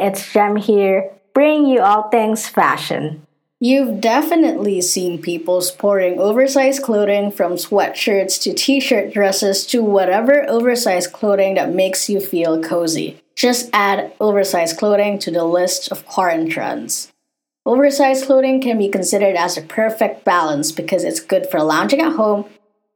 it's Jem here, bringing you all things fashion. You've definitely seen people sporting oversized clothing from sweatshirts to t shirt dresses to whatever oversized clothing that makes you feel cozy. Just add oversized clothing to the list of current trends. Oversized clothing can be considered as a perfect balance because it's good for lounging at home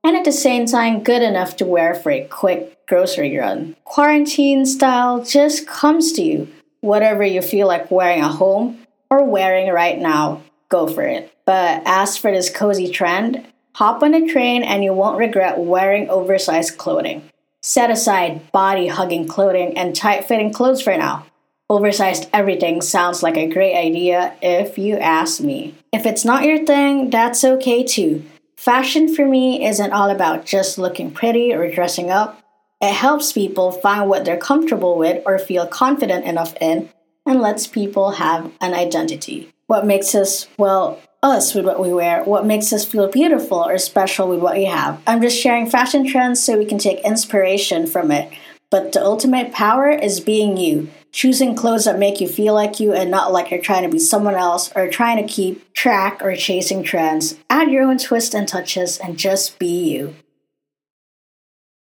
and at the same time good enough to wear for a quick grocery run. Quarantine style just comes to you. Whatever you feel like wearing at home or wearing right now, go for it. But as for this cozy trend, hop on a train and you won't regret wearing oversized clothing. Set aside body hugging clothing and tight fitting clothes for now. Oversized everything sounds like a great idea if you ask me. If it's not your thing, that's okay too. Fashion for me isn't all about just looking pretty or dressing up. It helps people find what they're comfortable with or feel confident enough in and lets people have an identity. What makes us, well, us with what we wear, what makes us feel beautiful or special with what we have. I'm just sharing fashion trends so we can take inspiration from it. But the ultimate power is being you, choosing clothes that make you feel like you and not like you're trying to be someone else or trying to keep track or chasing trends. Add your own twist and touches and just be you.